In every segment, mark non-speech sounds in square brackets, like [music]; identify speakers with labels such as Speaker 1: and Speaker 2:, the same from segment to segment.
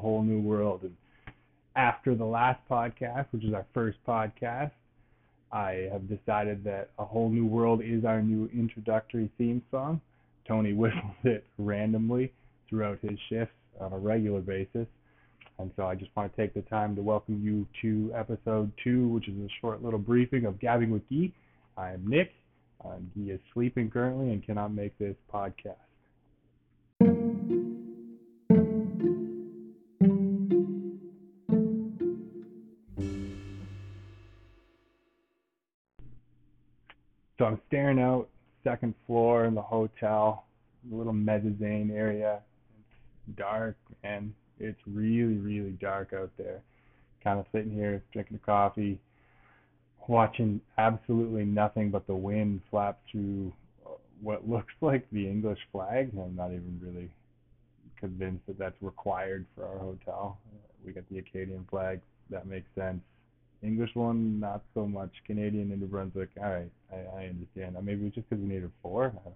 Speaker 1: whole new world. And after the last podcast, which is our first podcast, I have decided that a whole new world is our new introductory theme song. Tony [laughs] whistles it randomly throughout his shifts on a regular basis. And so I just want to take the time to welcome you to episode two, which is a short little briefing of Gabbing with Guy. I am Nick. Uh, Guy is sleeping currently and cannot make this podcast. So I'm staring out second floor in the hotel, little mezzanine area. It's dark and it's really, really dark out there. Kind of sitting here drinking a coffee, watching absolutely nothing but the wind flap through what [laughs] looks like the English flag. I'm not even really convinced that that's required for our hotel. We got the Acadian flag. That makes sense. English one, not so much. Canadian and New Brunswick, all right, I, I understand. Maybe it's just because we needed four. I don't know.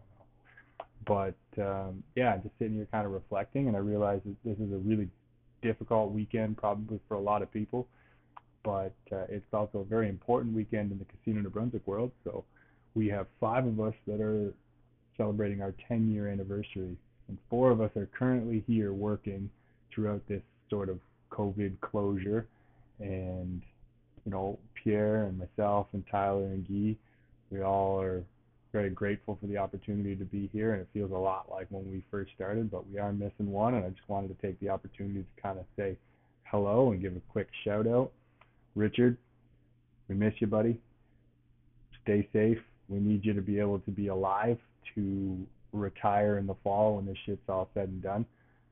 Speaker 1: But um, yeah, just sitting here kind of reflecting, and I realize that this is a really difficult weekend, probably for a lot of people. But uh, it's also a very important weekend in the Casino New Brunswick world. So we have five of us that are celebrating our 10 year anniversary, and four of us are currently here working throughout this sort of COVID closure. And you know, Pierre and myself and Tyler and Guy, we all are very grateful for the opportunity to be here, and it feels a lot like when we first started, but we are missing one, and I just wanted to take the opportunity to kind of say hello and give a quick shout out. Richard, we miss you, buddy. Stay safe. We need you to be able to be alive to retire in the fall when this shit's all said and done.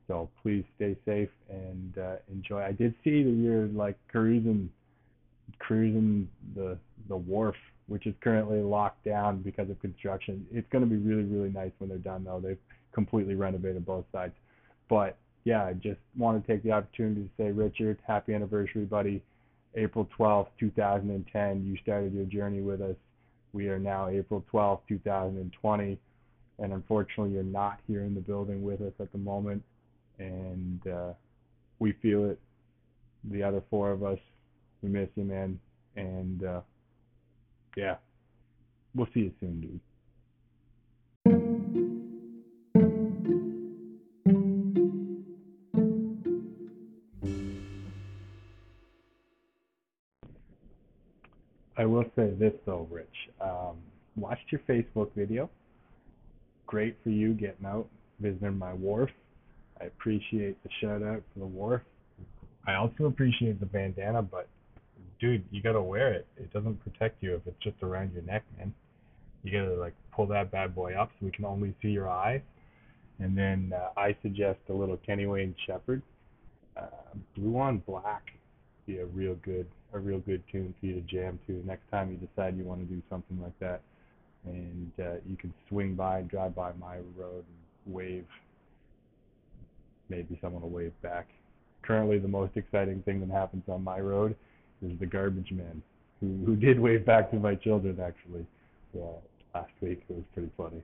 Speaker 1: So please stay safe and uh, enjoy. I did see that you're like cruising cruising the the wharf, which is currently locked down because of construction. It's going to be really really nice when they're done though. They've completely renovated both sides. But yeah, I just want to take the opportunity to say, Richard, happy anniversary, buddy. April 12th, 2010, you started your journey with us. We are now April 12th, 2020, and unfortunately, you're not here in the building with us at the moment, and uh, we feel it. The other four of us we miss you, man. And uh, yeah, we'll see you soon, dude. I will say this though, Rich. Um, watched your Facebook video. Great for you getting out, visiting my wharf. I appreciate the shout out for the wharf. I also appreciate the bandana, but dude, you gotta wear it. It doesn't protect you if it's just around your neck, man. You gotta like pull that bad boy up so we can only see your eyes. And then uh, I suggest a little Kenny Wayne Shepherd. Uh, Blue on Black be a real good a real good tune for you to jam to next time you decide you want to do something like that. And uh, you can swing by and drive by my road and wave. Maybe someone will wave back. Currently, the most exciting thing that happens on my road is the garbage man, who who did wave back to my children actually. Last week it was pretty funny.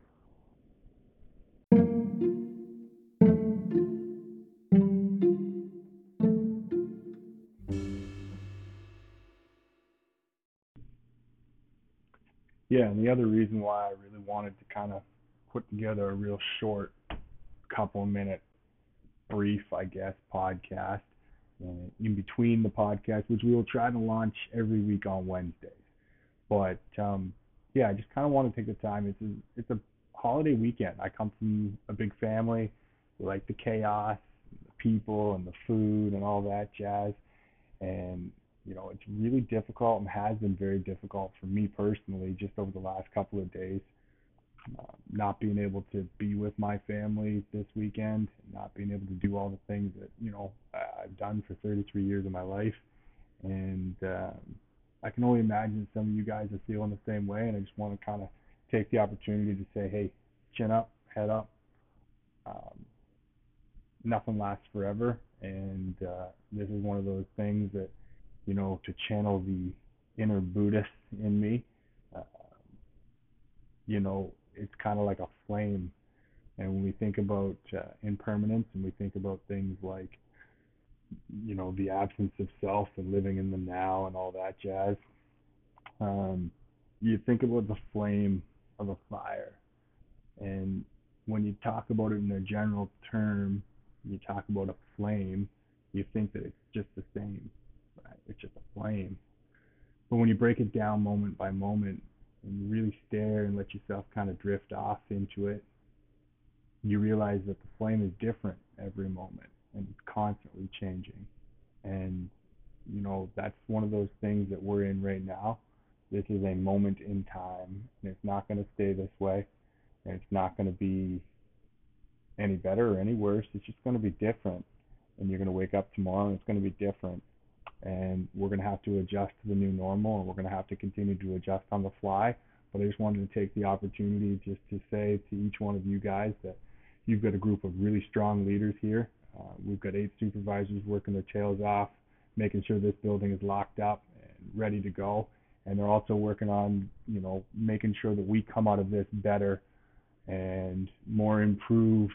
Speaker 1: Yeah, and the other reason why I really wanted to kind of put together a real short, couple minute, brief, I guess, podcast in between the podcast, which we will try to launch every week on Wednesdays. But um, yeah, I just kind of want to take the time. It's a, it's a holiday weekend. I come from a big family. We like the chaos, the people, and the food, and all that jazz. And you know, it's really difficult and has been very difficult for me personally just over the last couple of days uh, not being able to be with my family this weekend, not being able to do all the things that you know I've done for 33 years of my life, and um, I can only imagine some of you guys are feeling the same way. And I just want to kind of take the opportunity to say, hey, chin up, head up. Um, nothing lasts forever, and uh, this is one of those things that you know to channel the inner Buddhist in me. Uh, you know, it's kind of like a flame. And when we think about uh, impermanence and we think about things like you know the absence of self and living in the now and all that jazz. Um, you think about the flame of a fire, and when you talk about it in a general term, you talk about a flame, you think that it's just the same, right? It's just a flame. But when you break it down moment by moment and you really stare and let yourself kind of drift off into it, you realize that the flame is different every moment and constantly changing. And, you know, that's one of those things that we're in right now. This is a moment in time, and it's not going to stay this way, and it's not going to be any better or any worse. It's just going to be different. And you're going to wake up tomorrow and it's going to be different. And we're going to have to adjust to the new normal and we're going to have to continue to adjust on the fly. But I just wanted to take the opportunity just to say to each one of you guys that you've got a group of really strong leaders here. Uh, we've got eight supervisors working their tails off, making sure this building is locked up and ready to go. And they're also working on, you know, making sure that we come out of this better and more improved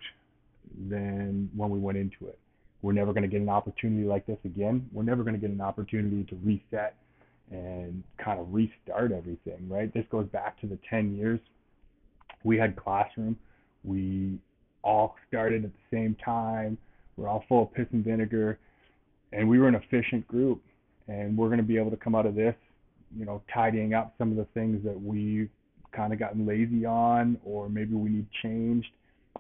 Speaker 1: than when we went into it. We're never going to get an opportunity like this again. We're never going to get an opportunity to reset and kind of restart everything, right? This goes back to the 10 years. We had classroom. We all started at the same time. We're all full of piss and vinegar, and we were an efficient group. And we're going to be able to come out of this, you know, tidying up some of the things that we've kind of gotten lazy on or maybe we need changed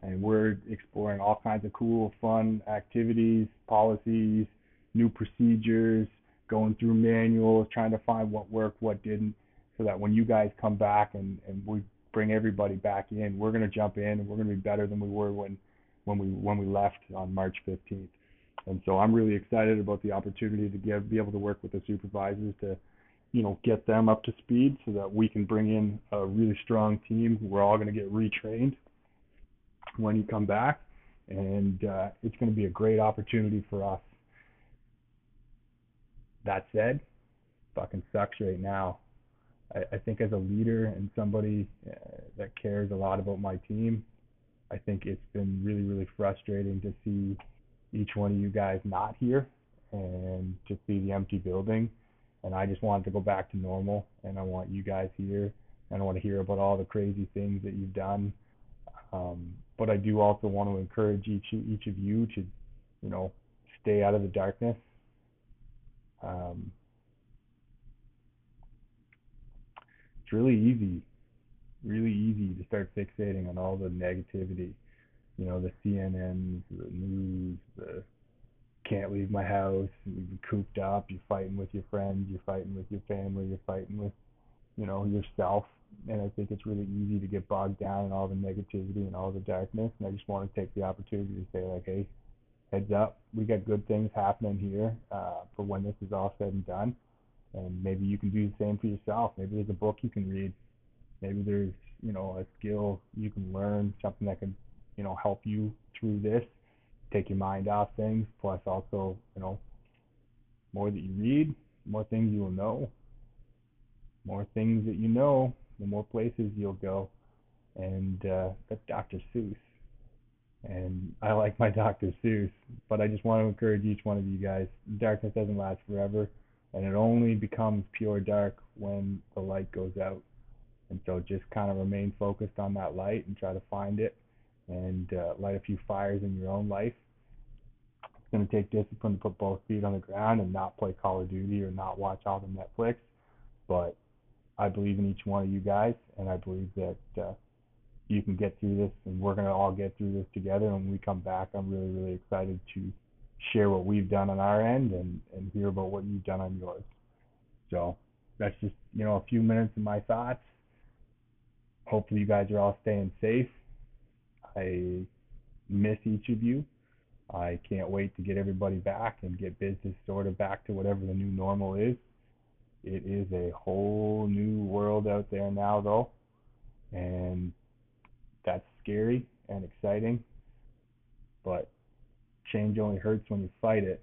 Speaker 1: and we're exploring all kinds of cool fun activities policies new procedures going through manuals trying to find what worked what didn't so that when you guys come back and and we bring everybody back in we're going to jump in and we're going to be better than we were when when we when we left on March 15th and so I'm really excited about the opportunity to give be able to work with the supervisors to you know, get them up to speed so that we can bring in a really strong team. We're all going to get retrained when you come back, and uh, it's going to be a great opportunity for us. That said, fucking sucks right now. I, I think as a leader and somebody uh, that cares a lot about my team, I think it's been really, really frustrating to see each one of you guys not here and to see the empty building and I just want to go back to normal. And I want you guys here, and I want to hear about all the crazy things that you've done. Um, but I do also want to encourage each each of you to, you know, stay out of the darkness. Um, it's really easy, really easy to start fixating on all the negativity. You know, the CNNs, the news, the can't leave my house, you're cooped up, you're fighting with your friends, you're fighting with your family, you're fighting with, you know, yourself. And I think it's really easy to get bogged down in all the negativity and all the darkness. And I just want to take the opportunity to say, like, hey, heads up, we got good things happening here uh, for when this is all said and done. And maybe you can do the same for yourself. Maybe there's a book you can read. Maybe there's, you know, a skill you can learn, something that can, you know, help you through this take your mind off things. Plus, also, you know, more that you read, more things you will know. More things that you know, the more places you'll go. And uh, that's Dr. Seuss. And I like my [laughs] Dr. Seuss, but I just want to encourage each one of you guys darkness doesn't last forever, and it only becomes pure dark when the light goes out. And so just kind of remain focused on that light and try to find it and uh, light a few fires in your own life It's going to take discipline to put both feet on the ground and not play Call of Duty or not watch all the Netflix. But I believe in each one of you guys, and I believe that uh, you can get through this, and we're going to all get through this together. And when we come back, I'm really, really excited to share what we've done on our end and, and hear about what you've done on yours. So that's just, you know, a few minutes of my thoughts. Hopefully, you guys are all staying safe. I miss each of you I can't wait to get everybody back and get business sort of back to whatever the new normal is. It is a whole new world out there now, though, and that's scary and exciting. But change only hurts when you fight it.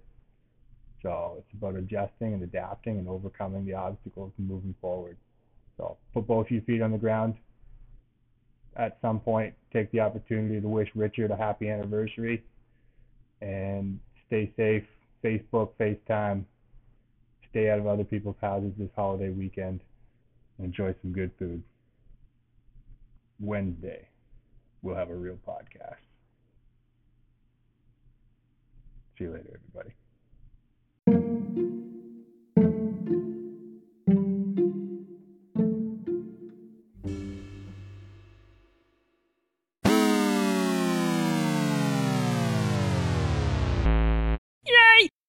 Speaker 1: So it's about adjusting and adapting and overcoming the obstacles and moving forward. So put both your feet on the ground. At some point, take the opportunity to wish Richard a happy anniversary and stay safe, Facebook, FaceTime. Stay out of other people's houses this holiday weekend enjoy some good food. Wednesday, we'll have a real podcast. See you later, everybody.